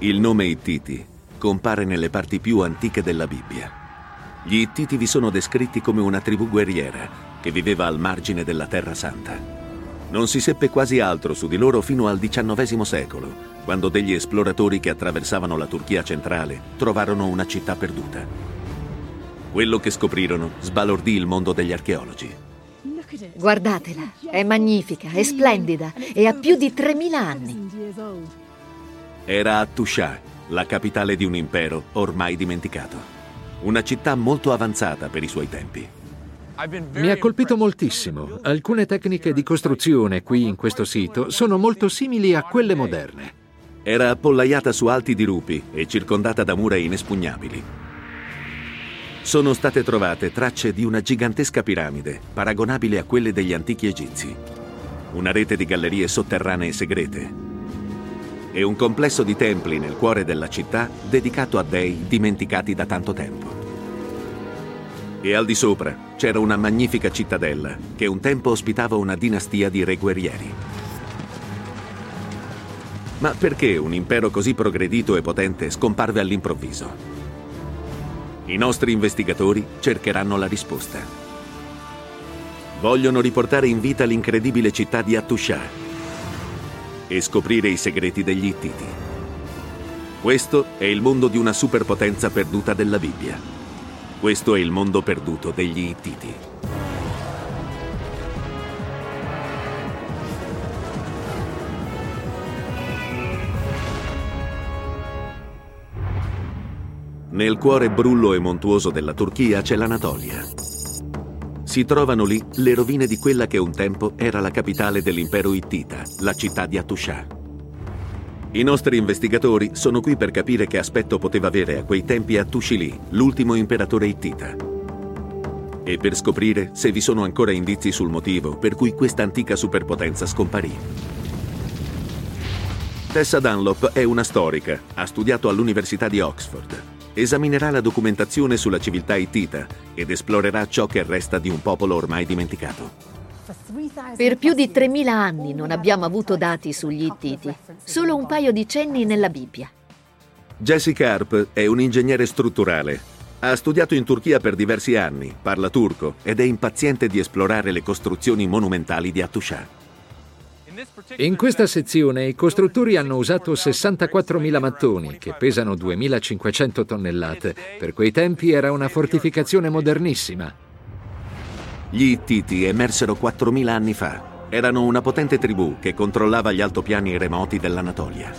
Il nome Ittiti compare nelle parti più antiche della Bibbia. Gli Ittiti vi sono descritti come una tribù guerriera che viveva al margine della Terra Santa. Non si seppe quasi altro su di loro fino al XIX secolo, quando degli esploratori che attraversavano la Turchia centrale trovarono una città perduta. Quello che scoprirono sbalordì il mondo degli archeologi. Guardatela, è magnifica, è splendida e ha più di 3.000 anni. Era Attusha, la capitale di un impero ormai dimenticato. Una città molto avanzata per i suoi tempi. Mi ha colpito moltissimo. Alcune tecniche di costruzione qui in questo sito sono molto simili a quelle moderne. Era appollaiata su alti dirupi e circondata da mura inespugnabili. Sono state trovate tracce di una gigantesca piramide, paragonabile a quelle degli antichi egizi. Una rete di gallerie sotterranee segrete, e un complesso di templi nel cuore della città dedicato a dei dimenticati da tanto tempo. E al di sopra c'era una magnifica cittadella che un tempo ospitava una dinastia di re guerrieri. Ma perché un impero così progredito e potente scomparve all'improvviso? I nostri investigatori cercheranno la risposta. Vogliono riportare in vita l'incredibile città di Attusha, e scoprire i segreti degli Ittiti. Questo è il mondo di una superpotenza perduta della Bibbia. Questo è il mondo perduto degli Ittiti. Nel cuore brullo e montuoso della Turchia c'è l'Anatolia, si trovano lì le rovine di quella che un tempo era la capitale dell'impero Ittita, la città di Attusha. I nostri investigatori sono qui per capire che aspetto poteva avere a quei tempi Attushili, l'ultimo imperatore Ittita. E per scoprire se vi sono ancora indizi sul motivo per cui questa antica superpotenza scomparì. Tessa Dunlop è una storica, ha studiato all'Università di Oxford esaminerà la documentazione sulla civiltà ittita ed esplorerà ciò che resta di un popolo ormai dimenticato. Per più di 3.000 anni non abbiamo avuto dati sugli Ittiti, solo un paio di cenni nella Bibbia. Jessica Harp è un ingegnere strutturale. Ha studiato in Turchia per diversi anni, parla turco ed è impaziente di esplorare le costruzioni monumentali di Attusha. In questa sezione i costruttori hanno usato 64.000 mattoni, che pesano 2.500 tonnellate. Per quei tempi era una fortificazione modernissima. Gli Ittiti emersero 4.000 anni fa. Erano una potente tribù che controllava gli altopiani remoti dell'Anatolia.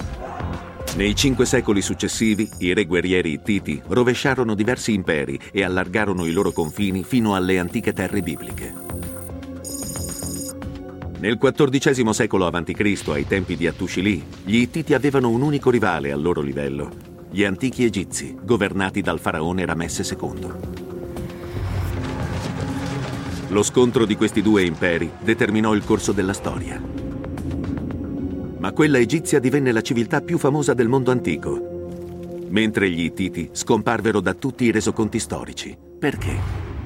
Nei cinque secoli successivi, i re guerrieri Ittiti rovesciarono diversi imperi e allargarono i loro confini fino alle antiche terre bibliche. Nel XIV secolo a.C., ai tempi di Attushili, gli Ittiti avevano un unico rivale al loro livello, gli antichi egizi, governati dal faraone Ramesse II. Lo scontro di questi due imperi determinò il corso della storia. Ma quella egizia divenne la civiltà più famosa del mondo antico, mentre gli Ittiti scomparvero da tutti i resoconti storici. Perché?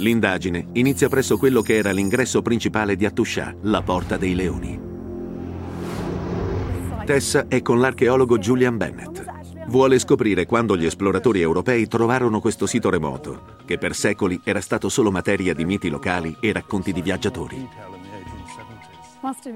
L'indagine inizia presso quello che era l'ingresso principale di Attusha, la Porta dei Leoni. Tessa è con l'archeologo Julian Bennett. Vuole scoprire quando gli esploratori europei trovarono questo sito remoto, che per secoli era stato solo materia di miti locali e racconti di viaggiatori.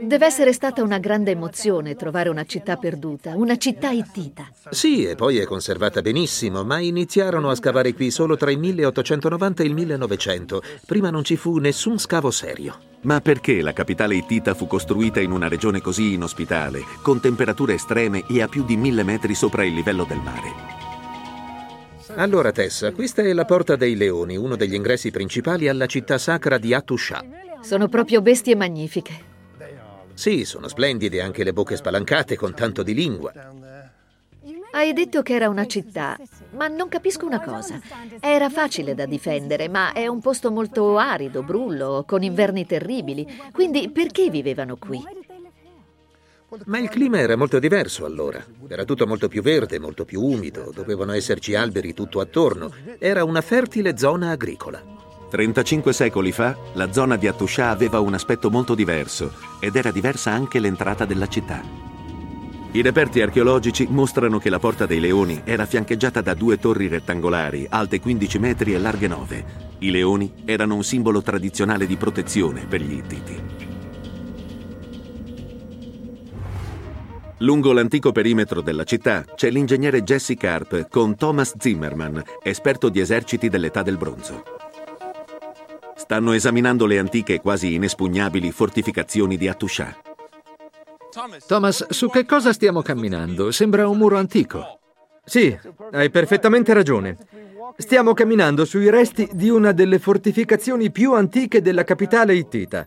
Deve essere stata una grande emozione trovare una città perduta, una città ittita. Sì, e poi è conservata benissimo, ma iniziarono a scavare qui solo tra il 1890 e il 1900. Prima non ci fu nessun scavo serio. Ma perché la capitale ittita fu costruita in una regione così inospitale, con temperature estreme e a più di mille metri sopra il livello del mare? Allora, Tessa, questa è la Porta dei Leoni, uno degli ingressi principali alla città sacra di Attusha. Sono proprio bestie magnifiche. Sì, sono splendide anche le bocche spalancate con tanto di lingua. Hai detto che era una città, ma non capisco una cosa. Era facile da difendere, ma è un posto molto arido, brullo, con inverni terribili. Quindi perché vivevano qui? Ma il clima era molto diverso allora. Era tutto molto più verde, molto più umido, dovevano esserci alberi tutto attorno. Era una fertile zona agricola. 35 secoli fa, la zona di Attusha aveva un aspetto molto diverso ed era diversa anche l'entrata della città. I reperti archeologici mostrano che la Porta dei Leoni era fiancheggiata da due torri rettangolari, alte 15 metri e larghe 9. I leoni erano un simbolo tradizionale di protezione per gli Ittiti. Lungo l'antico perimetro della città c'è l'ingegnere Jesse Karp con Thomas Zimmerman, esperto di eserciti dell'età del bronzo. Stanno esaminando le antiche quasi inespugnabili fortificazioni di Attusha. Thomas, su che cosa stiamo camminando? Sembra un muro antico. Sì, hai perfettamente ragione. Stiamo camminando sui resti di una delle fortificazioni più antiche della capitale ittita.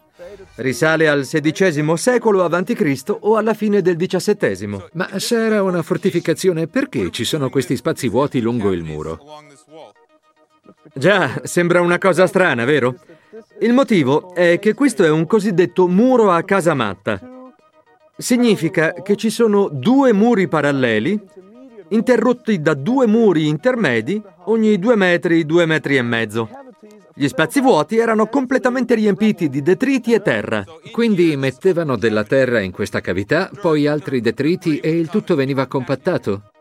Risale al XVI secolo a.C. o alla fine del XVII. Ma se era una fortificazione, perché ci sono questi spazi vuoti lungo il muro? Già, sembra una cosa strana, vero? Il motivo è che questo è un cosiddetto muro a casamatta. Significa che ci sono due muri paralleli interrotti da due muri intermedi ogni due metri, due metri e mezzo. Gli spazi vuoti erano completamente riempiti di detriti e terra. Quindi mettevano della terra in questa cavità, poi altri detriti e il tutto veniva compattato?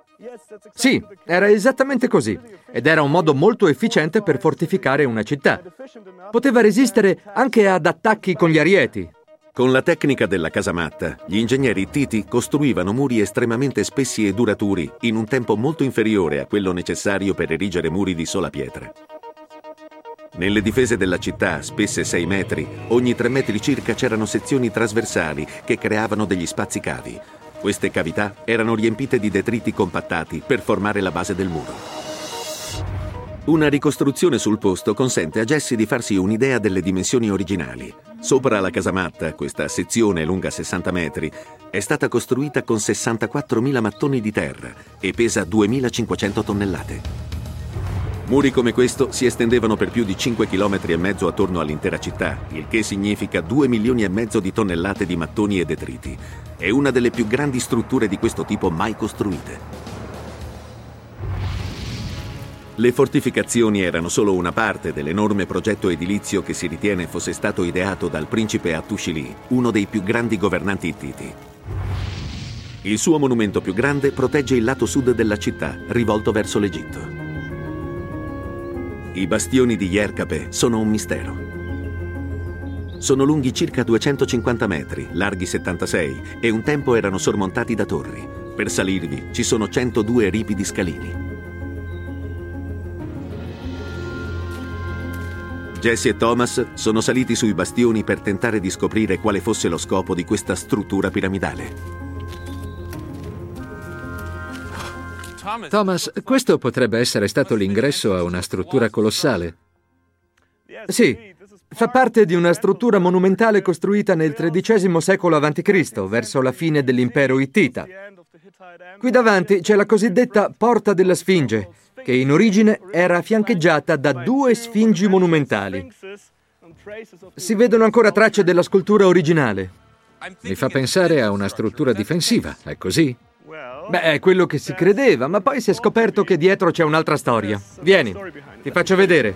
Sì, era esattamente così ed era un modo molto efficiente per fortificare una città. Poteva resistere anche ad attacchi con gli arieti. Con la tecnica della casamatta, gli ingegneri Titi costruivano muri estremamente spessi e duraturi in un tempo molto inferiore a quello necessario per erigere muri di sola pietra. Nelle difese della città, spesse 6 metri, ogni 3 metri circa c'erano sezioni trasversali che creavano degli spazi cavi. Queste cavità erano riempite di detriti compattati per formare la base del muro. Una ricostruzione sul posto consente a Jesse di farsi un'idea delle dimensioni originali. Sopra la casamatta, questa sezione lunga 60 metri, è stata costruita con 64.000 mattoni di terra e pesa 2.500 tonnellate. Muri come questo si estendevano per più di 5 km e mezzo attorno all'intera città, il che significa 2 milioni e mezzo di tonnellate di mattoni e detriti. È una delle più grandi strutture di questo tipo mai costruite. Le fortificazioni erano solo una parte dell'enorme progetto edilizio che si ritiene fosse stato ideato dal principe Hattushili, uno dei più grandi governanti ittiti. Il suo monumento più grande protegge il lato sud della città, rivolto verso l'Egitto. I bastioni di Yerkape sono un mistero. Sono lunghi circa 250 metri, larghi 76 e un tempo erano sormontati da torri. Per salirvi ci sono 102 ripidi scalini. Jesse e Thomas sono saliti sui bastioni per tentare di scoprire quale fosse lo scopo di questa struttura piramidale. Thomas, questo potrebbe essere stato l'ingresso a una struttura colossale. Sì, fa parte di una struttura monumentale costruita nel XIII secolo a.C., verso la fine dell'impero Ittita. Qui davanti c'è la cosiddetta Porta della Sfinge, che in origine era fiancheggiata da due sfingi monumentali. Si vedono ancora tracce della scultura originale. Mi fa pensare a una struttura difensiva, è così? Beh, è quello che si credeva, ma poi si è scoperto che dietro c'è un'altra storia. Vieni, ti faccio vedere.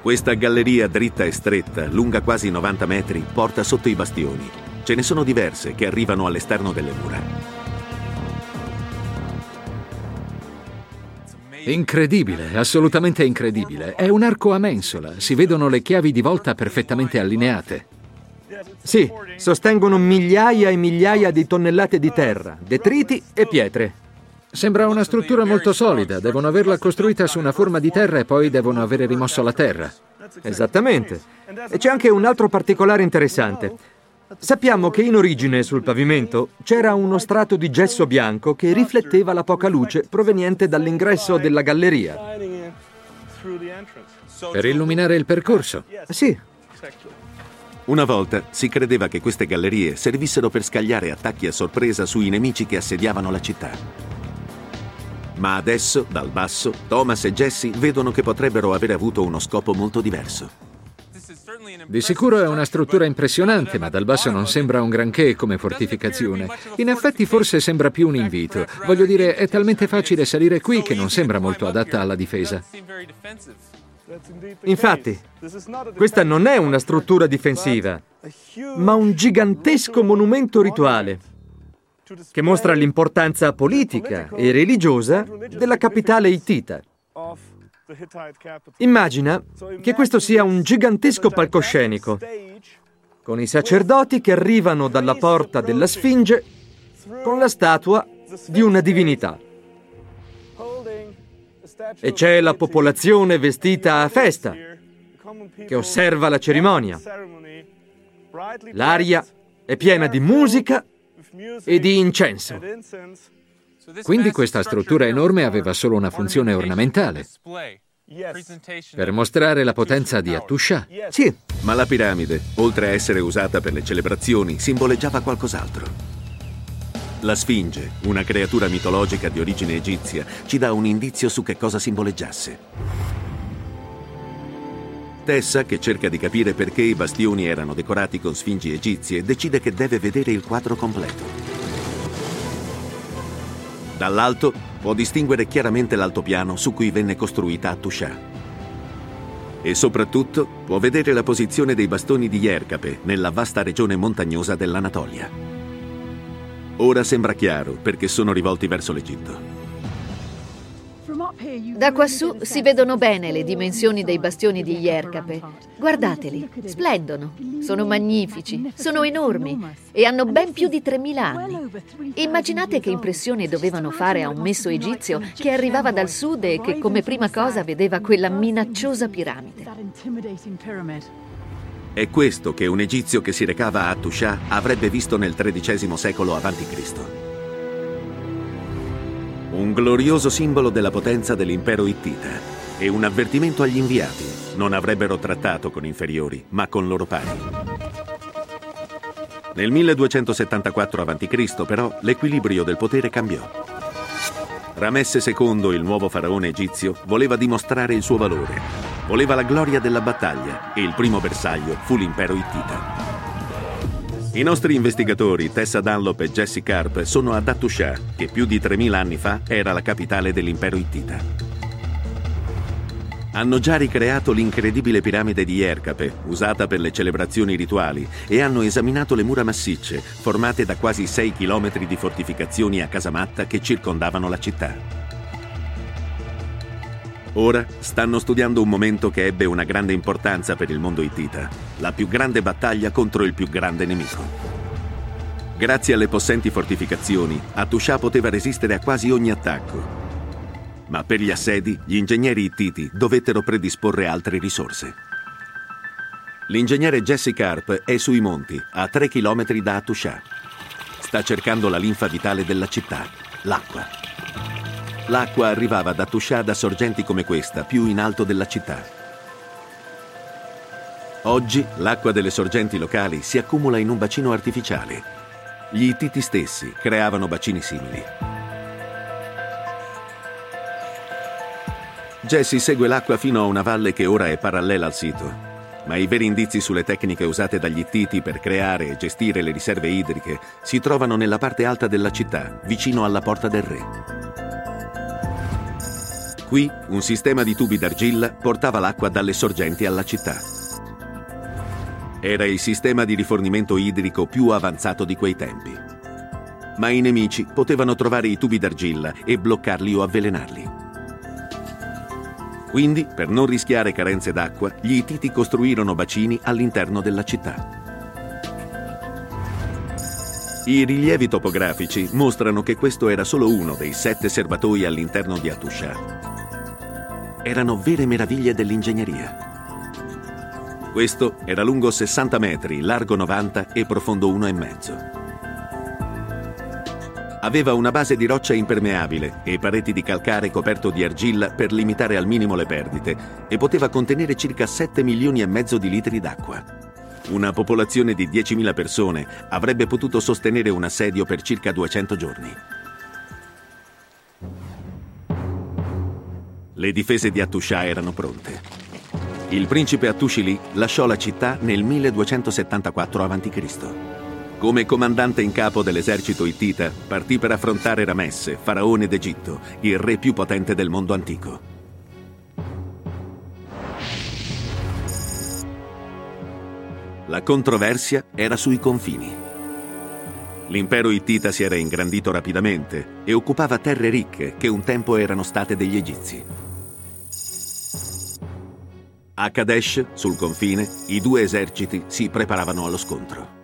Questa galleria dritta e stretta, lunga quasi 90 metri, porta sotto i bastioni. Ce ne sono diverse che arrivano all'esterno delle mura. Incredibile, assolutamente incredibile. È un arco a mensola, si vedono le chiavi di volta perfettamente allineate. Sì, sostengono migliaia e migliaia di tonnellate di terra, detriti e pietre. Sembra una struttura molto solida, devono averla costruita su una forma di terra e poi devono avere rimosso la terra. Esattamente. E c'è anche un altro particolare interessante. Sappiamo che in origine sul pavimento c'era uno strato di gesso bianco che rifletteva la poca luce proveniente dall'ingresso della galleria. Per illuminare il percorso? Sì. Una volta si credeva che queste gallerie servissero per scagliare attacchi a sorpresa sui nemici che assediavano la città. Ma adesso, dal basso, Thomas e Jesse vedono che potrebbero aver avuto uno scopo molto diverso. Di sicuro è una struttura impressionante, ma dal basso non sembra un granché come fortificazione. In effetti forse sembra più un invito. Voglio dire, è talmente facile salire qui che non sembra molto adatta alla difesa. Infatti, questa non è una struttura difensiva, ma un gigantesco monumento rituale. che mostra l'importanza politica e religiosa della capitale hittita. Immagina che questo sia un gigantesco palcoscenico, con i sacerdoti che arrivano dalla porta della Sfinge con la statua di una divinità. E c'è la popolazione vestita a festa, che osserva la cerimonia. L'aria è piena di musica e di incenso. Quindi questa struttura enorme aveva solo una funzione ornamentale. Per mostrare la potenza di Hattusha. Sì, ma la piramide, oltre a essere usata per le celebrazioni, simboleggiava qualcos'altro. La Sfinge, una creatura mitologica di origine egizia, ci dà un indizio su che cosa simboleggiasse. Tessa, che cerca di capire perché i bastioni erano decorati con sfingi egizie, decide che deve vedere il quadro completo. Dall'alto può distinguere chiaramente l'altopiano su cui venne costruita Hattusha. E soprattutto può vedere la posizione dei bastoni di Iercape nella vasta regione montagnosa dell'Anatolia. Ora sembra chiaro perché sono rivolti verso l'Egitto. Da quassù si vedono bene le dimensioni dei bastioni di Iercape. Guardateli, splendono, sono magnifici, sono enormi e hanno ben più di 3.000 anni. Immaginate che impressione dovevano fare a un messo egizio che arrivava dal sud e che come prima cosa vedeva quella minacciosa piramide. È questo che un egizio che si recava a Hattusha avrebbe visto nel XIII secolo a.C. Un glorioso simbolo della potenza dell'impero ittita e un avvertimento agli inviati. Non avrebbero trattato con inferiori, ma con loro pari. Nel 1274 a.C. però l'equilibrio del potere cambiò. Ramesse II, il nuovo faraone egizio, voleva dimostrare il suo valore Voleva la gloria della battaglia e il primo bersaglio fu l'impero ittita. I nostri investigatori, Tessa Dunlop e Jesse Karp, sono ad Hattusha, che più di 3000 anni fa era la capitale dell'impero ittita. Hanno già ricreato l'incredibile piramide di Ercape, usata per le celebrazioni rituali, e hanno esaminato le mura massicce, formate da quasi 6 km di fortificazioni a casamatta che circondavano la città. Ora stanno studiando un momento che ebbe una grande importanza per il mondo ittita, la più grande battaglia contro il più grande nemico. Grazie alle possenti fortificazioni, Hattusha poteva resistere a quasi ogni attacco. Ma per gli assedi, gli ingegneri ittiti dovettero predisporre altre risorse. L'ingegnere Jesse Karp è sui monti, a 3 km da Hattusha. Sta cercando la linfa vitale della città, l'acqua. L'acqua arrivava da Tuscià da sorgenti come questa, più in alto della città. Oggi l'acqua delle sorgenti locali si accumula in un bacino artificiale. Gli Ittiti stessi creavano bacini simili. Jesse segue l'acqua fino a una valle che ora è parallela al sito. Ma i veri indizi sulle tecniche usate dagli Ittiti per creare e gestire le riserve idriche si trovano nella parte alta della città, vicino alla porta del re. Qui un sistema di tubi d'argilla portava l'acqua dalle sorgenti alla città. Era il sistema di rifornimento idrico più avanzato di quei tempi. Ma i nemici potevano trovare i tubi d'argilla e bloccarli o avvelenarli. Quindi, per non rischiare carenze d'acqua, gli Ititi costruirono bacini all'interno della città. I rilievi topografici mostrano che questo era solo uno dei sette serbatoi all'interno di Atusha erano vere meraviglie dell'ingegneria. Questo era lungo 60 metri, largo 90 e profondo 1,5. Aveva una base di roccia impermeabile e pareti di calcare coperto di argilla per limitare al minimo le perdite e poteva contenere circa 7 milioni e mezzo di litri d'acqua. Una popolazione di 10.000 persone avrebbe potuto sostenere un assedio per circa 200 giorni. Le difese di Hattusha erano pronte. Il principe Hattushili lasciò la città nel 1274 a.C. Come comandante in capo dell'esercito ittita, partì per affrontare Ramesse, faraone d'Egitto, il re più potente del mondo antico. La controversia era sui confini. L'impero ittita si era ingrandito rapidamente e occupava terre ricche che un tempo erano state degli egizi. A Kadesh, sul confine, i due eserciti si preparavano allo scontro.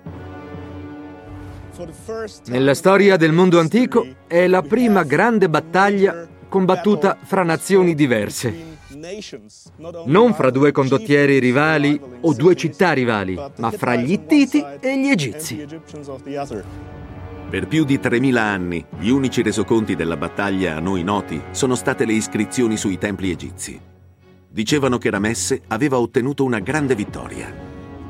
Nella storia del mondo antico è la prima grande battaglia combattuta fra nazioni diverse. Non fra due condottieri rivali o due città rivali, ma fra gli Ittiti e gli Egizi. Per più di 3.000 anni, gli unici resoconti della battaglia a noi noti sono state le iscrizioni sui templi egizi. Dicevano che Ramesse aveva ottenuto una grande vittoria.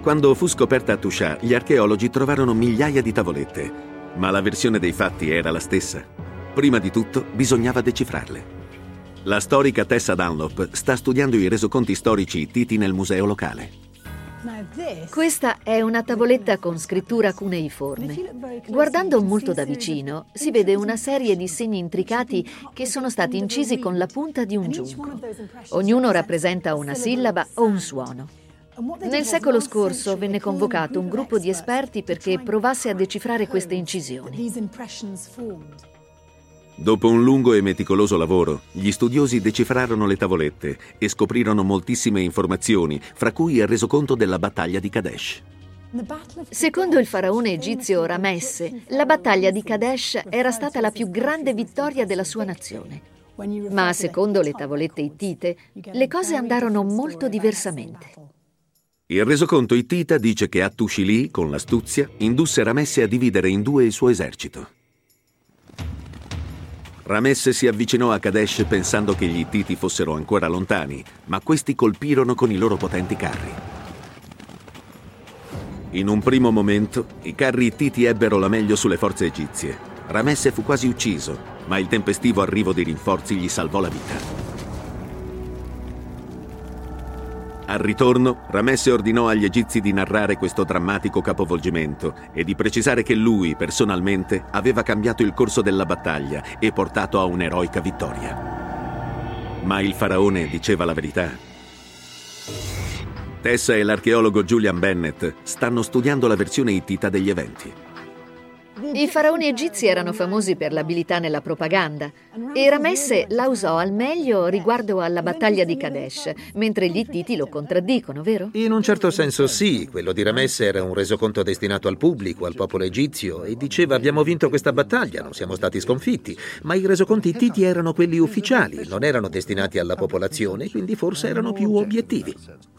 Quando fu scoperta Tuscia, gli archeologi trovarono migliaia di tavolette, ma la versione dei fatti era la stessa. Prima di tutto bisognava decifrarle. La storica Tessa Dunlop sta studiando i resoconti storici ittiti nel museo locale. Questa è una tavoletta con scrittura cuneiforme. Guardando molto da vicino, si vede una serie di segni intricati che sono stati incisi con la punta di un giunco. Ognuno rappresenta una sillaba o un suono. Nel secolo scorso venne convocato un gruppo di esperti perché provasse a decifrare queste incisioni. Dopo un lungo e meticoloso lavoro, gli studiosi decifrarono le tavolette e scoprirono moltissime informazioni, fra cui il resoconto della battaglia di Kadesh. Secondo il faraone egizio Ramesse, la battaglia di Kadesh era stata la più grande vittoria della sua nazione. Ma secondo le tavolette ittite, le cose andarono molto diversamente. Il resoconto ittita dice che Attushili, con l'astuzia, indusse Ramesse a dividere in due il suo esercito. Ramesse si avvicinò a Kadesh pensando che gli Ittiti fossero ancora lontani, ma questi colpirono con i loro potenti carri. In un primo momento, i carri Ittiti ebbero la meglio sulle forze egizie. Ramesse fu quasi ucciso, ma il tempestivo arrivo di rinforzi gli salvò la vita. Al ritorno, Ramesse ordinò agli egizi di narrare questo drammatico capovolgimento e di precisare che lui, personalmente, aveva cambiato il corso della battaglia e portato a un'eroica vittoria. Ma il faraone diceva la verità. Tessa e l'archeologo Julian Bennett stanno studiando la versione ittita degli eventi. I faraoni egizi erano famosi per l'abilità nella propaganda e Ramesse la usò al meglio riguardo alla battaglia di Kadesh, mentre gli Ittiti lo contraddicono, vero? In un certo senso sì, quello di Ramesse era un resoconto destinato al pubblico, al popolo egizio e diceva abbiamo vinto questa battaglia, non siamo stati sconfitti, ma i resoconti ittiti erano quelli ufficiali, non erano destinati alla popolazione, quindi forse erano più obiettivi.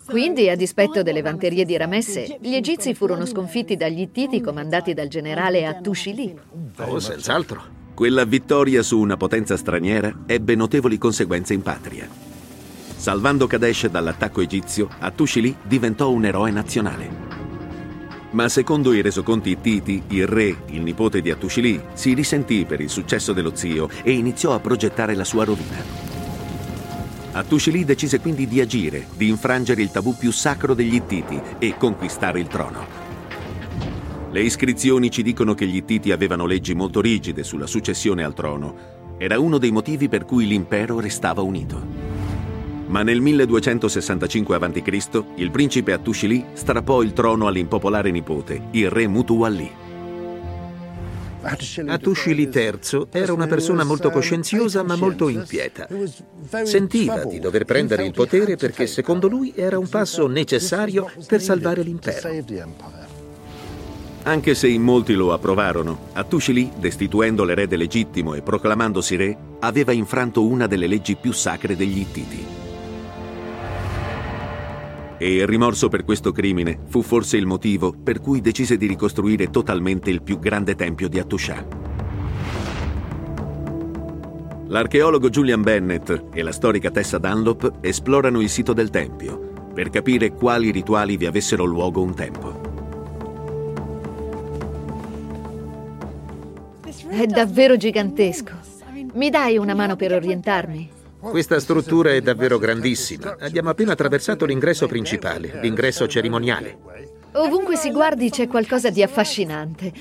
Quindi, a dispetto delle vanterie di Ramesse, gli egizi furono sconfitti dagli Ittiti comandati dal generale Attushili. Oh, senz'altro. Quella vittoria su una potenza straniera ebbe notevoli conseguenze in patria. Salvando Kadesh dall'attacco egizio, Attushili diventò un eroe nazionale. Ma secondo i resoconti ittiti, il re, il nipote di Attushili, si risentì per il successo dello zio e iniziò a progettare la sua rovina. Attushili decise quindi di agire, di infrangere il tabù più sacro degli Ittiti e conquistare il trono. Le iscrizioni ci dicono che gli Ittiti avevano leggi molto rigide sulla successione al trono. Era uno dei motivi per cui l'impero restava unito. Ma nel 1265 a.C. il principe Attushili strappò il trono all'impopolare nipote, il re Mutuwalli. Atushili III era una persona molto coscienziosa ma molto inquieta. Sentiva di dover prendere il potere perché secondo lui era un passo necessario per salvare l'impero. Anche se in molti lo approvarono, Atushili, destituendo l'erede legittimo e proclamandosi re, aveva infranto una delle leggi più sacre degli Ittiti. E il rimorso per questo crimine fu forse il motivo per cui decise di ricostruire totalmente il più grande tempio di Attusha. L'archeologo Julian Bennett e la storica Tessa Dunlop esplorano il sito del tempio per capire quali rituali vi avessero luogo un tempo. È davvero gigantesco. Mi dai una mano per orientarmi? Questa struttura è davvero grandissima. Abbiamo appena attraversato l'ingresso principale, l'ingresso cerimoniale. Ovunque si guardi c'è qualcosa di affascinante.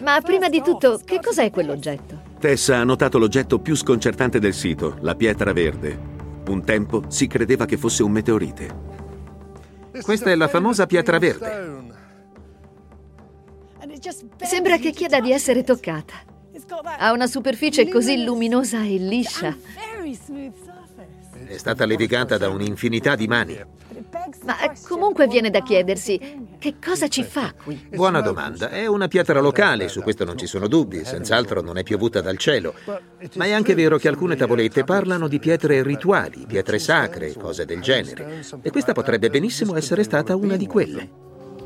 Ma prima di tutto, che cos'è quell'oggetto? Tessa ha notato l'oggetto più sconcertante del sito, la pietra verde. Un tempo si credeva che fosse un meteorite. Questa è la famosa pietra verde. Sembra che chieda di essere toccata. Ha una superficie così luminosa e liscia. È stata levigata da un'infinità di mani. Ma comunque viene da chiedersi che cosa ci fa qui. Buona domanda. È una pietra locale, su questo non ci sono dubbi, senz'altro non è piovuta dal cielo. Ma è anche vero che alcune tavolette parlano di pietre rituali, pietre sacre, cose del genere. E questa potrebbe benissimo essere stata una di quelle.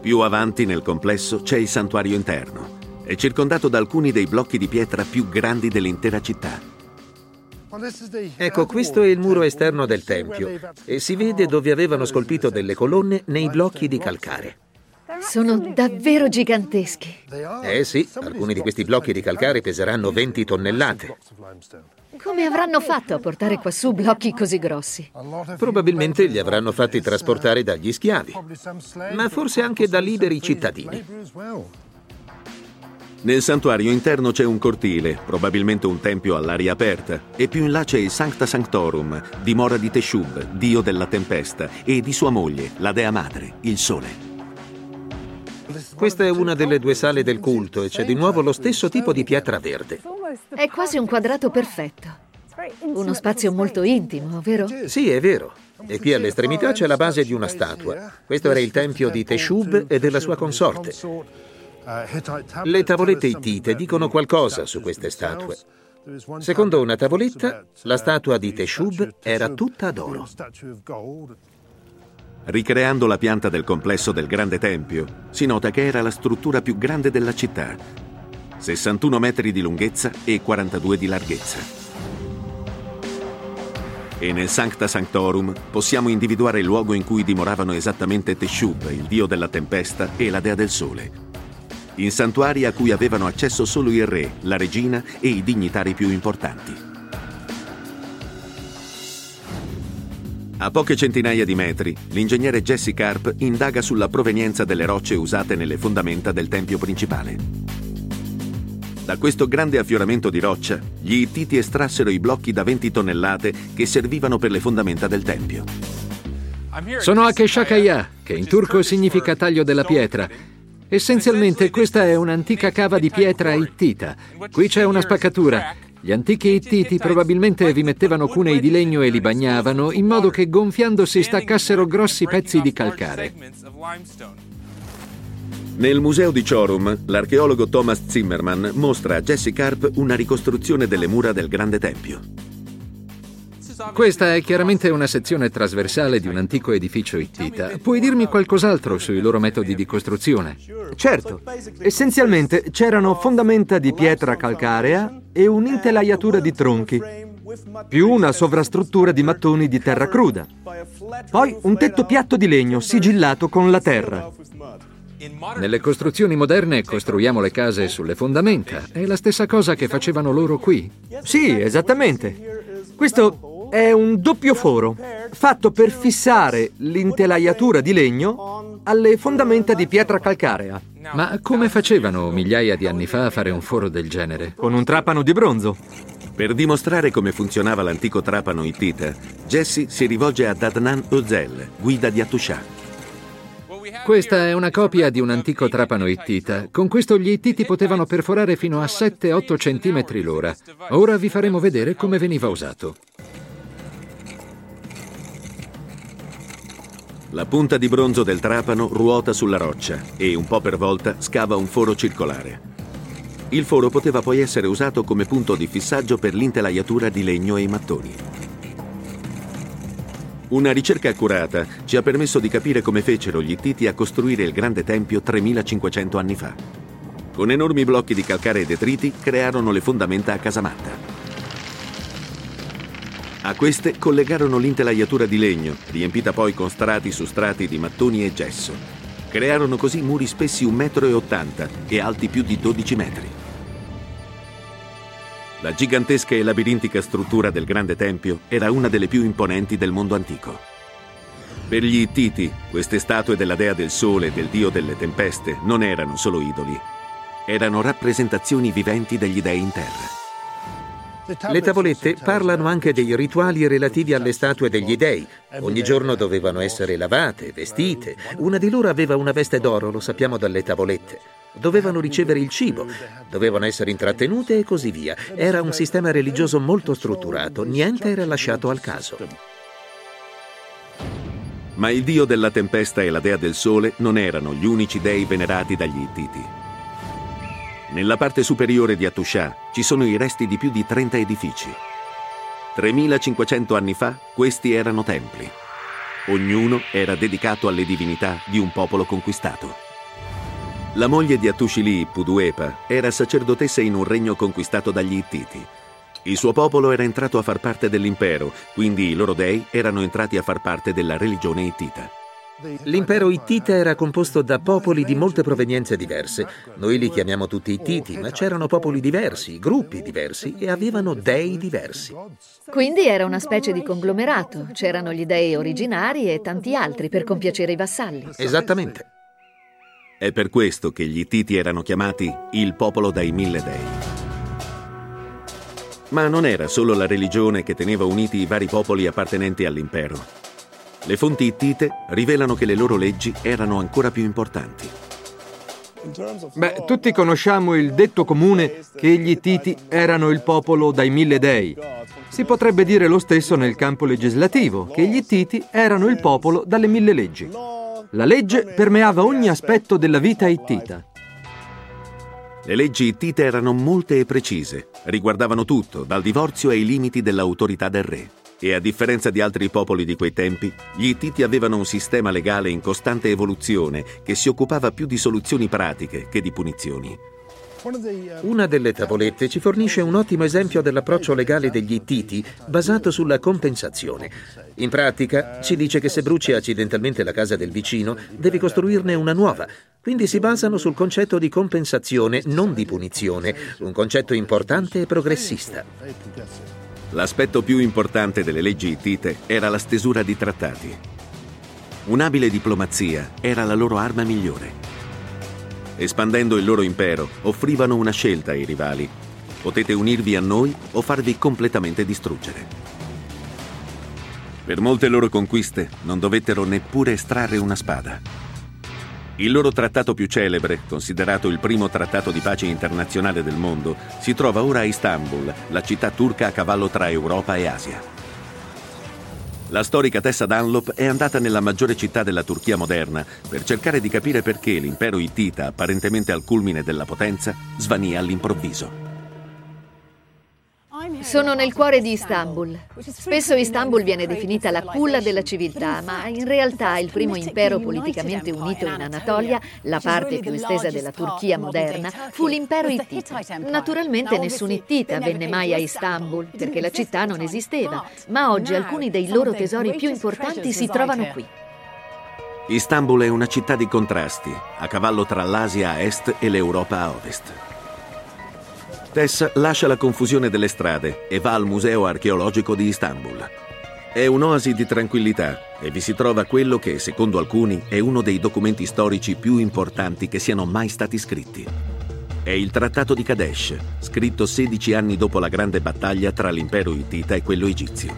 Più avanti nel complesso c'è il santuario interno. È circondato da alcuni dei blocchi di pietra più grandi dell'intera città. Ecco, questo è il muro esterno del tempio e si vede dove avevano scolpito delle colonne nei blocchi di calcare. Sono davvero giganteschi. Eh sì, alcuni di questi blocchi di calcare peseranno 20 tonnellate. Come avranno fatto a portare quassù blocchi così grossi? Probabilmente li avranno fatti trasportare dagli schiavi, ma forse anche da liberi cittadini. Nel santuario interno c'è un cortile, probabilmente un tempio all'aria aperta, e più in là c'è il Sancta Sanctorum, dimora di Teshub, dio della tempesta, e di sua moglie, la dea madre, il sole. Questa è una delle due sale del culto e c'è di nuovo lo stesso tipo di pietra verde. È quasi un quadrato perfetto. Uno spazio molto intimo, vero? Sì, è vero. E qui all'estremità c'è la base di una statua. Questo era il tempio di Teshub e della sua consorte. Le tavolette ittite dicono qualcosa su queste statue. Secondo una tavoletta, la statua di Teshub era tutta d'oro. Ricreando la pianta del complesso del grande tempio, si nota che era la struttura più grande della città, 61 metri di lunghezza e 42 di larghezza. E nel Sancta Sanctorum possiamo individuare il luogo in cui dimoravano esattamente Teshub, il dio della tempesta, e la dea del sole. In santuari a cui avevano accesso solo il re, la regina e i dignitari più importanti. A poche centinaia di metri, l'ingegnere Jesse Carp indaga sulla provenienza delle rocce usate nelle fondamenta del tempio principale. Da questo grande affioramento di roccia, gli Ittiti estrassero i blocchi da 20 tonnellate che servivano per le fondamenta del tempio. Sono a Keshakaya, che in turco significa taglio della pietra. Essenzialmente questa è un'antica cava di pietra ittita. Qui c'è una spaccatura gli antichi Ittiti probabilmente vi mettevano cunei di legno e li bagnavano in modo che gonfiandosi staccassero grossi pezzi di calcare. Nel museo di Chorum, l'archeologo Thomas Zimmerman mostra a Jesse Carp una ricostruzione delle mura del grande tempio. Questa è chiaramente una sezione trasversale di un antico edificio ittita. Puoi dirmi qualcos'altro sui loro metodi di costruzione? Certo. Essenzialmente c'erano fondamenta di pietra calcarea e un'intelaiatura di tronchi, più una sovrastruttura di mattoni di terra cruda. Poi un tetto piatto di legno sigillato con la terra. Nelle costruzioni moderne costruiamo le case sulle fondamenta. È la stessa cosa che facevano loro qui. Sì, esattamente. Questo è un doppio foro, fatto per fissare l'intelaiatura di legno alle fondamenta di pietra calcarea. Ma come facevano migliaia di anni fa a fare un foro del genere? Con un trapano di bronzo. Per dimostrare come funzionava l'antico trapano ittita, Jesse si rivolge ad Adnan Ozel, guida di Attusha. Questa è una copia di un antico trapano ittita. Con questo gli ittiti potevano perforare fino a 7-8 cm l'ora. Ora vi faremo vedere come veniva usato. La punta di bronzo del trapano ruota sulla roccia e, un po' per volta, scava un foro circolare. Il foro poteva poi essere usato come punto di fissaggio per l'intelaiatura di legno e i mattoni. Una ricerca accurata ci ha permesso di capire come fecero gli Ittiti a costruire il grande tempio 3500 anni fa. Con enormi blocchi di calcare e detriti crearono le fondamenta a casamatta. A queste collegarono l'intelaiatura di legno, riempita poi con strati su strati di mattoni e gesso. Crearono così muri spessi 1,80 m e alti più di 12 metri. La gigantesca e labirintica struttura del grande tempio era una delle più imponenti del mondo antico. Per gli Ittiti, queste statue della dea del sole e del dio delle tempeste non erano solo idoli, erano rappresentazioni viventi degli dei in terra. Le tavolette parlano anche dei rituali relativi alle statue degli dei. Ogni giorno dovevano essere lavate, vestite. Una di loro aveva una veste d'oro, lo sappiamo dalle tavolette. dovevano ricevere il cibo, dovevano essere intrattenute e così via. Era un sistema religioso molto strutturato, niente era lasciato al caso. Ma il dio della tempesta e la dea del sole non erano gli unici dei venerati dagli Ittiti. Nella parte superiore di Atushà ci sono i resti di più di 30 edifici. 3500 anni fa questi erano templi. Ognuno era dedicato alle divinità di un popolo conquistato. La moglie di Atushili, Puduepa, era sacerdotessa in un regno conquistato dagli Ittiti il suo popolo era entrato a far parte dell'impero, quindi i loro dei erano entrati a far parte della religione ittita. L'impero ittita era composto da popoli di molte provenienze diverse. Noi li chiamiamo tutti ittiti, ma c'erano popoli diversi, gruppi diversi e avevano dei diversi. Quindi era una specie di conglomerato. C'erano gli dei originari e tanti altri per compiacere i vassalli. Esattamente. È per questo che gli ittiti erano chiamati il popolo dai mille dei. Ma non era solo la religione che teneva uniti i vari popoli appartenenti all'impero. Le fonti ittite rivelano che le loro leggi erano ancora più importanti. Beh, tutti conosciamo il detto comune che gli Ittiti erano il popolo dai mille dei. Si potrebbe dire lo stesso nel campo legislativo, che gli Ittiti erano il popolo dalle mille leggi. La legge permeava ogni aspetto della vita ittita. Le leggi ittite erano molte e precise, riguardavano tutto, dal divorzio ai limiti dell'autorità del re. E a differenza di altri popoli di quei tempi, gli Ittiti avevano un sistema legale in costante evoluzione che si occupava più di soluzioni pratiche che di punizioni. Una delle tavolette ci fornisce un ottimo esempio dell'approccio legale degli Ittiti basato sulla compensazione. In pratica ci dice che se bruci accidentalmente la casa del vicino, devi costruirne una nuova. Quindi si basano sul concetto di compensazione, non di punizione, un concetto importante e progressista. L'aspetto più importante delle leggi ittite era la stesura di trattati. Un'abile diplomazia era la loro arma migliore. Espandendo il loro impero, offrivano una scelta ai rivali. Potete unirvi a noi o farvi completamente distruggere. Per molte loro conquiste non dovettero neppure estrarre una spada. Il loro trattato più celebre, considerato il primo trattato di pace internazionale del mondo, si trova ora a Istanbul, la città turca a cavallo tra Europa e Asia. La storica Tessa Dunlop è andata nella maggiore città della Turchia moderna per cercare di capire perché l'impero ittita, apparentemente al culmine della potenza, svanì all'improvviso. Sono nel cuore di Istanbul. Spesso Istanbul viene definita la culla della civiltà, ma in realtà il primo impero politicamente unito in Anatolia, la parte più estesa della Turchia moderna, fu l'impero ittita. Naturalmente nessun ittita venne mai a Istanbul, perché la città non esisteva, ma oggi alcuni dei loro tesori più importanti si trovano qui. Istanbul è una città di contrasti, a cavallo tra l'Asia a est e l'Europa a ovest. Tess lascia la confusione delle strade e va al Museo archeologico di Istanbul. È un'oasi di tranquillità e vi si trova quello che, secondo alcuni, è uno dei documenti storici più importanti che siano mai stati scritti. È il Trattato di Kadesh, scritto 16 anni dopo la grande battaglia tra l'impero ittita e quello egizio.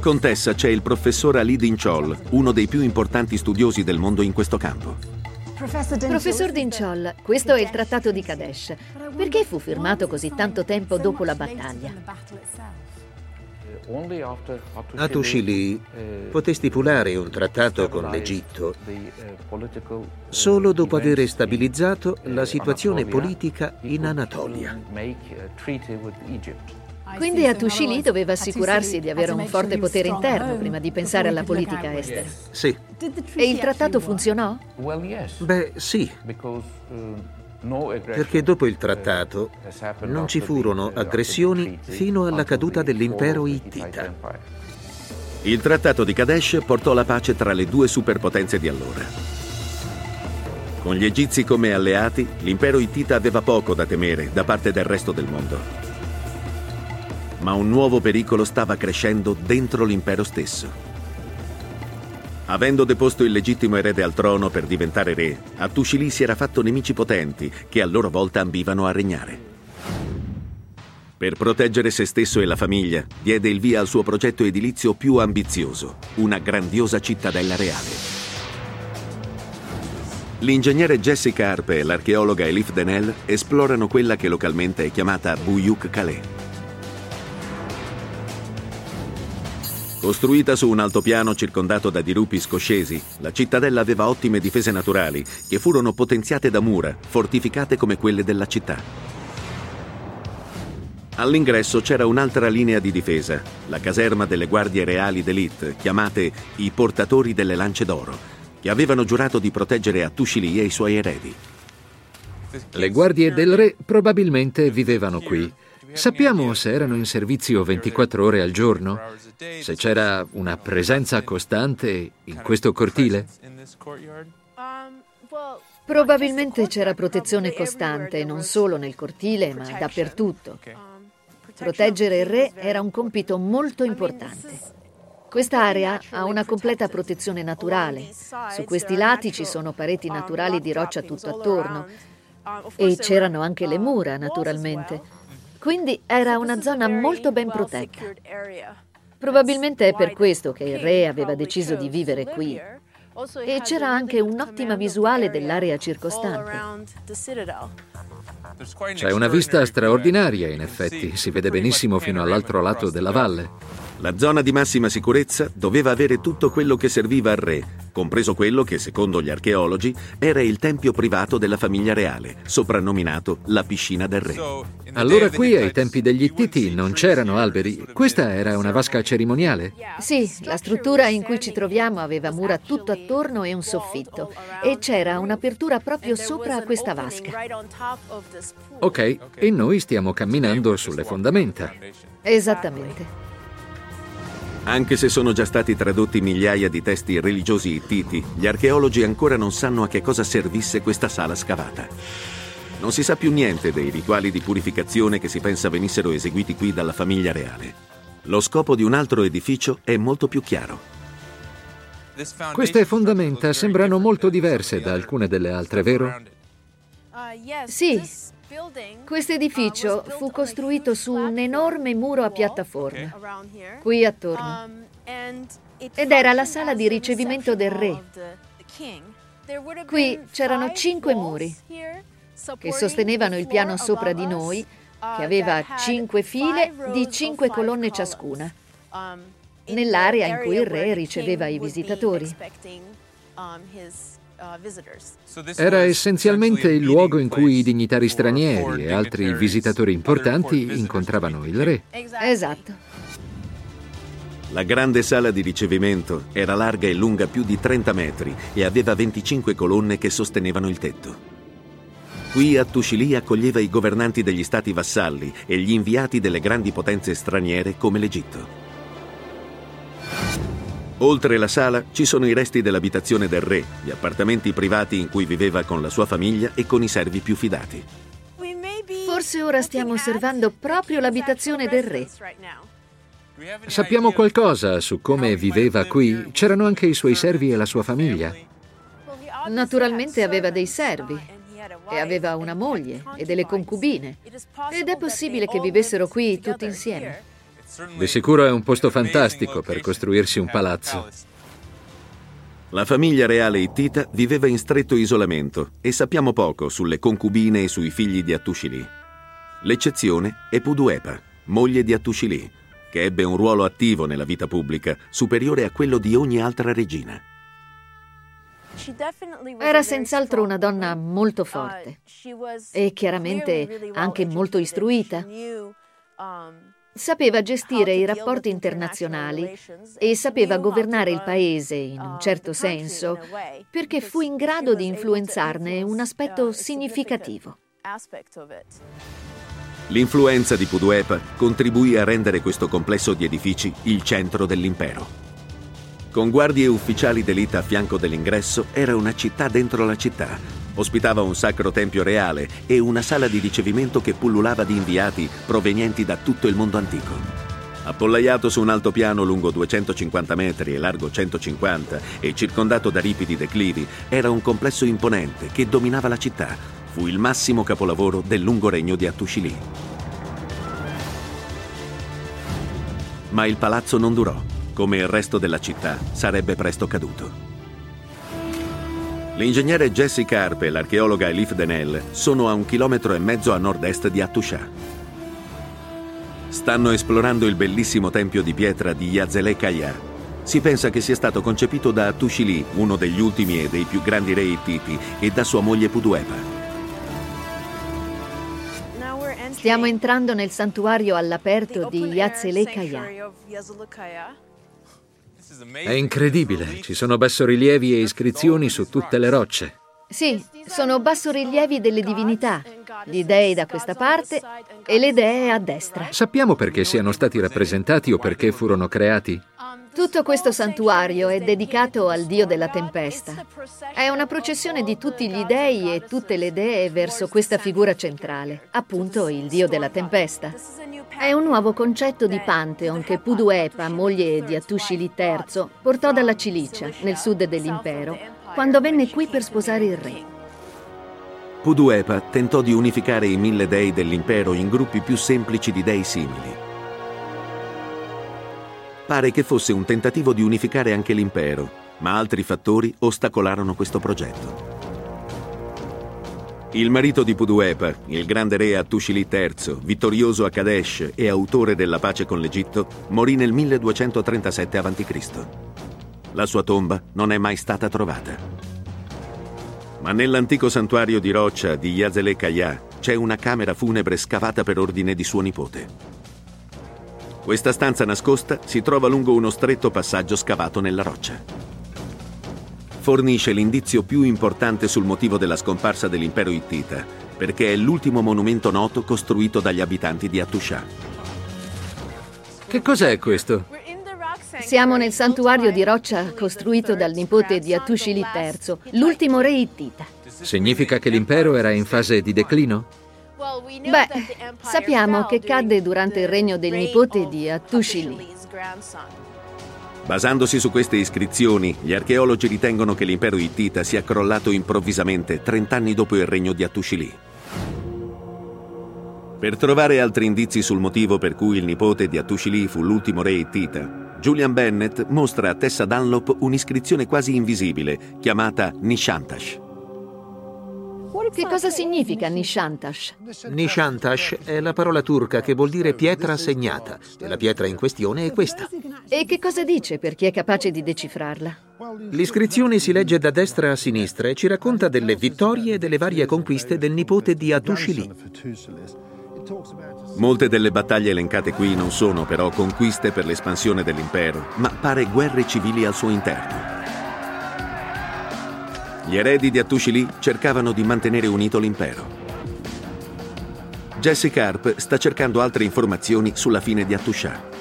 Con Tessa c'è il professor Ali Dinchol, uno dei più importanti studiosi del mondo in questo campo. Professor Dinchol, questo è il trattato di Kadesh. Perché fu firmato così tanto tempo dopo la battaglia? Atushili poté stipulare un trattato con l'Egitto solo dopo aver stabilizzato la situazione politica in Anatolia. Quindi Atushili doveva assicurarsi di avere un forte potere interno prima di pensare alla politica estera. Sì. E il trattato funzionò? Beh, sì. Perché dopo il trattato non ci furono aggressioni fino alla caduta dell'impero ittita. Il trattato di Kadesh portò la pace tra le due superpotenze di allora. Con gli egizi come alleati, l'impero ittita aveva poco da temere da parte del resto del mondo ma un nuovo pericolo stava crescendo dentro l'impero stesso. Avendo deposto il legittimo erede al trono per diventare re, Attushili si era fatto nemici potenti che a loro volta ambivano a regnare. Per proteggere se stesso e la famiglia, diede il via al suo progetto edilizio più ambizioso, una grandiosa cittadella reale. L'ingegnere Jessica Harpe e l'archeologa Elif Denel esplorano quella che localmente è chiamata Buyuk Calais. Costruita su un altopiano circondato da dirupi scoscesi, la cittadella aveva ottime difese naturali che furono potenziate da mura, fortificate come quelle della città. All'ingresso c'era un'altra linea di difesa, la caserma delle guardie reali d'élite, chiamate i portatori delle lance d'oro, che avevano giurato di proteggere Attushili e i suoi eredi. Le guardie del re probabilmente vivevano qui. Sappiamo se erano in servizio 24 ore al giorno? Se c'era una presenza costante in questo cortile? Probabilmente c'era protezione costante, non solo nel cortile, ma dappertutto. Proteggere il re era un compito molto importante. Quest'area ha una completa protezione naturale. Su questi lati ci sono pareti naturali di roccia tutto attorno e c'erano anche le mura, naturalmente. Quindi era una zona molto ben protetta. Probabilmente è per questo che il re aveva deciso di vivere qui. E c'era anche un'ottima visuale dell'area circostante. C'è una vista straordinaria, in effetti. Si vede benissimo fino all'altro lato della valle. La zona di massima sicurezza doveva avere tutto quello che serviva al re, compreso quello che, secondo gli archeologi, era il tempio privato della famiglia reale, soprannominato la piscina del re. Allora qui, ai tempi degli Ittiti, non c'erano alberi. Questa era una vasca cerimoniale? Sì, la struttura in cui ci troviamo aveva mura tutto attorno e un soffitto, e c'era un'apertura proprio sopra questa vasca. Ok, e noi stiamo camminando sulle fondamenta. Esattamente. Anche se sono già stati tradotti migliaia di testi religiosi ittiti, gli archeologi ancora non sanno a che cosa servisse questa sala scavata. Non si sa più niente dei rituali di purificazione che si pensa venissero eseguiti qui dalla famiglia reale. Lo scopo di un altro edificio è molto più chiaro. Queste fondamenta sembrano molto diverse da alcune delle altre, vero? Sì, questo edificio fu costruito su un enorme muro a piattaforma, qui attorno, ed era la sala di ricevimento del re. Qui c'erano cinque muri che sostenevano il piano sopra di noi, che aveva cinque file di cinque colonne ciascuna, nell'area in cui il re riceveva i visitatori. Era essenzialmente il luogo in cui i dignitari stranieri e altri visitatori importanti incontravano il re. Esatto. La grande sala di ricevimento era larga e lunga più di 30 metri e aveva 25 colonne che sostenevano il tetto. Qui a Tushili accoglieva i governanti degli stati vassalli e gli inviati delle grandi potenze straniere come l'Egitto. Oltre la sala ci sono i resti dell'abitazione del re, gli appartamenti privati in cui viveva con la sua famiglia e con i servi più fidati. Forse ora stiamo osservando proprio l'abitazione del re. Sappiamo qualcosa su come viveva qui? C'erano anche i suoi servi e la sua famiglia? Naturalmente aveva dei servi e aveva una moglie e delle concubine ed è possibile che vivessero qui tutti insieme. Di sicuro è un posto fantastico per costruirsi un palazzo. La famiglia reale ittita viveva in stretto isolamento e sappiamo poco sulle concubine e sui figli di Attushili. L'eccezione è Puduepa, moglie di Attushili, che ebbe un ruolo attivo nella vita pubblica superiore a quello di ogni altra regina. Era senz'altro una donna molto forte e chiaramente anche molto istruita. Sapeva gestire i rapporti internazionali e sapeva governare il paese in un certo senso perché fu in grado di influenzarne un aspetto significativo. L'influenza di Puduepa contribuì a rendere questo complesso di edifici il centro dell'impero. Con guardie ufficiali d'elite a fianco dell'ingresso era una città dentro la città, Ospitava un sacro tempio reale e una sala di ricevimento che pullulava di inviati provenienti da tutto il mondo antico. Appollaiato su un altopiano lungo 250 metri e largo 150 e circondato da ripidi declivi, era un complesso imponente che dominava la città. Fu il massimo capolavoro del lungo regno di Attushili. Ma il palazzo non durò. Come il resto della città, sarebbe presto caduto. L'ingegnere Jesse Carp e l'archeologa Elif Denel sono a un chilometro e mezzo a nord-est di Attusha. Stanno esplorando il bellissimo tempio di pietra di Yazele Kaya. Si pensa che sia stato concepito da Tushili, uno degli ultimi e dei più grandi re ittiti, e da sua moglie Puduepa. Stiamo entrando nel santuario all'aperto di Yazele Kaya. È incredibile, ci sono bassorilievi e iscrizioni su tutte le rocce. Sì, sono bassorilievi delle divinità, gli dei da questa parte e le dee a destra. Sappiamo perché siano stati rappresentati o perché furono creati? Tutto questo santuario è dedicato al dio della tempesta. È una processione di tutti gli dei e tutte le dee verso questa figura centrale, appunto il dio della tempesta. È un nuovo concetto di Pantheon che Puduepa, moglie di Attushili III, portò dalla Cilicia, nel sud dell'impero, quando venne qui per sposare il re. Puduepa tentò di unificare i mille dei dell'impero in gruppi più semplici di dei simili. Pare che fosse un tentativo di unificare anche l'impero, ma altri fattori ostacolarono questo progetto. Il marito di Puduepa, il grande re Attushili III, vittorioso a Kadesh e autore della pace con l'Egitto, morì nel 1237 a.C. La sua tomba non è mai stata trovata. Ma nell'antico santuario di roccia di Yazele Kaya c'è una camera funebre scavata per ordine di suo nipote. Questa stanza nascosta si trova lungo uno stretto passaggio scavato nella roccia. Fornisce l'indizio più importante sul motivo della scomparsa dell'impero Ittita, perché è l'ultimo monumento noto costruito dagli abitanti di Attusha. Che cos'è questo? Siamo nel santuario di roccia costruito dal nipote di Atushili III, l'ultimo re Ittita. Significa che l'impero era in fase di declino? Beh, sappiamo che cadde durante il regno del nipote di Atushili. Basandosi su queste iscrizioni, gli archeologi ritengono che l'impero Ittita sia crollato improvvisamente 30 anni dopo il regno di Atushili. Per trovare altri indizi sul motivo per cui il nipote di Atushili fu l'ultimo re Ittita, Julian Bennett mostra a Tessa Dunlop un'iscrizione quasi invisibile chiamata Nishantash. Che cosa significa Nishantash? Nishantash è la parola turca che vuol dire pietra segnata e la pietra in questione è questa. E che cosa dice per chi è capace di decifrarla? L'iscrizione si legge da destra a sinistra e ci racconta delle vittorie e delle varie conquiste del nipote di Atushili. Molte delle battaglie elencate qui non sono però conquiste per l'espansione dell'impero, ma pare guerre civili al suo interno. Gli eredi di Attushili cercavano di mantenere unito l'impero. Jesse Carp sta cercando altre informazioni sulla fine di Attusha.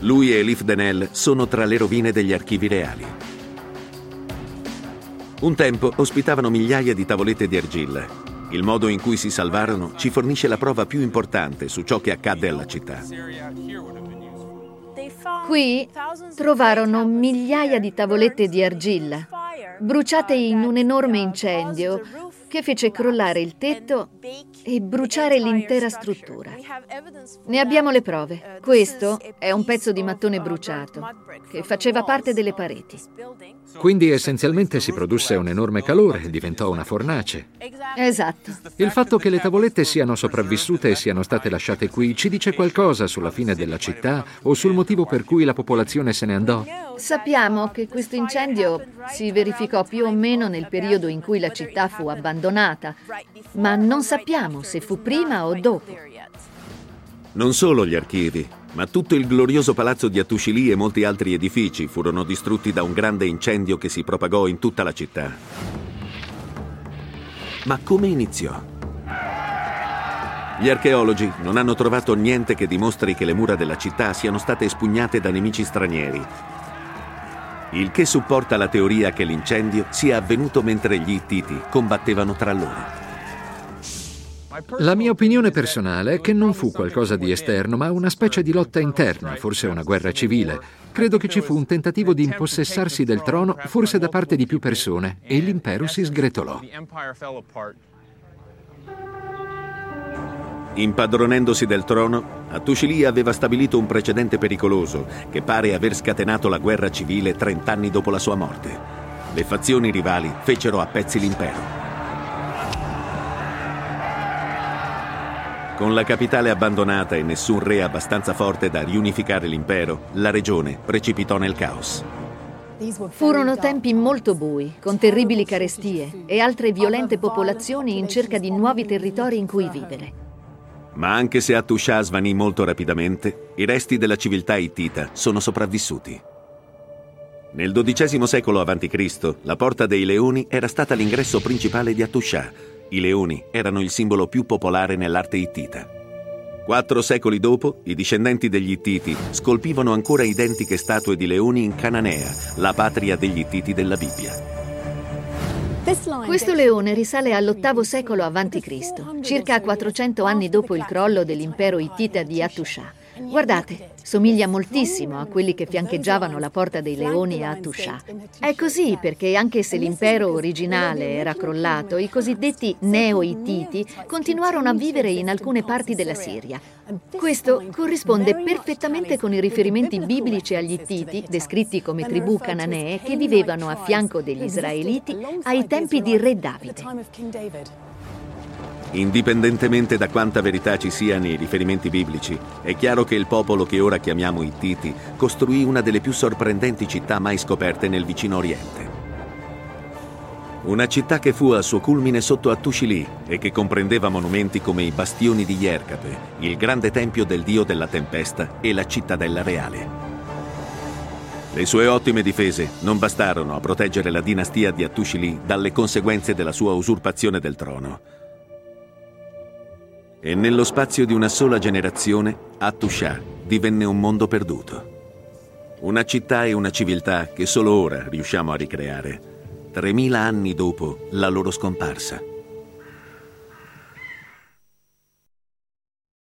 Lui e Elif Denel sono tra le rovine degli archivi reali. Un tempo ospitavano migliaia di tavolette di argilla il modo in cui si salvarono ci fornisce la prova più importante su ciò che accadde alla città. Qui trovarono migliaia di tavolette di argilla, bruciate in un enorme incendio che fece crollare il tetto e bruciare l'intera struttura. Ne abbiamo le prove. Questo è un pezzo di mattone bruciato che faceva parte delle pareti. Quindi essenzialmente si produsse un enorme calore diventò una fornace. Esatto. Il fatto che le tavolette siano sopravvissute e siano state lasciate qui ci dice qualcosa sulla fine della città o sul motivo per cui la popolazione se ne andò? Sappiamo che questo incendio si verificò più o meno nel periodo in cui la città fu abbandonata, ma non sappiamo se fu prima o dopo. Non solo gli archivi, ma tutto il glorioso palazzo di Attushili e molti altri edifici furono distrutti da un grande incendio che si propagò in tutta la città. Ma come iniziò? Gli archeologi non hanno trovato niente che dimostri che le mura della città siano state espugnate da nemici stranieri il che supporta la teoria che l'incendio sia avvenuto mentre gli Ittiti combattevano tra loro. La mia opinione personale è che non fu qualcosa di esterno, ma una specie di lotta interna, forse una guerra civile. Credo che ci fu un tentativo di impossessarsi del trono, forse da parte di più persone, e l'impero si sgretolò. Impadronendosi del trono, Attushili aveva stabilito un precedente pericoloso che pare aver scatenato la guerra civile trent'anni dopo la sua morte. le fazioni rivali fecero a pezzi l'impero. Con la capitale abbandonata e nessun re abbastanza forte da riunificare l'impero, la regione precipitò nel caos. Furono tempi molto bui, con terribili carestie e altre violente popolazioni in cerca di nuovi territori in cui vivere. Ma anche se Attusha svanì molto rapidamente, i resti della civiltà ittita sono sopravvissuti. Nel XII secolo a.C., la Porta dei Leoni era stata l'ingresso principale di Attusha, i leoni erano il simbolo più popolare nell'arte ittita. Quattro secoli dopo, i discendenti degli Ittiti scolpivano ancora identiche statue di leoni in Cananea, la patria degli Ittiti della Bibbia. Questo leone risale all'VIII secolo a.C., circa 400 anni dopo il crollo dell'impero ittita di Attusha. Guardate, somiglia moltissimo a quelli che fiancheggiavano la Porta dei Leoni a Tuscia. È così perché anche se l'impero originale era crollato, i cosiddetti neo-ittiti continuarono a vivere in alcune parti della Siria. Questo corrisponde perfettamente con i riferimenti biblici agli ittiti, descritti come tribù cananee che vivevano a fianco degli israeliti ai tempi di re Davide. Indipendentemente da quanta verità ci sia nei riferimenti biblici, è chiaro che il popolo che ora chiamiamo Ittiti costruì una delle più sorprendenti città mai scoperte nel vicino Oriente. Una città che fu al suo culmine sotto Attushili e che comprendeva monumenti come i bastioni di Iercape, il grande tempio del dio della tempesta e la cittadella reale. Le sue ottime difese non bastarono a proteggere la dinastia di Attushili dalle conseguenze della sua usurpazione del trono e nello spazio di una sola generazione Attusha divenne un mondo perduto. Una città e una civiltà che solo ora riusciamo a ricreare, 3000 anni dopo la loro scomparsa.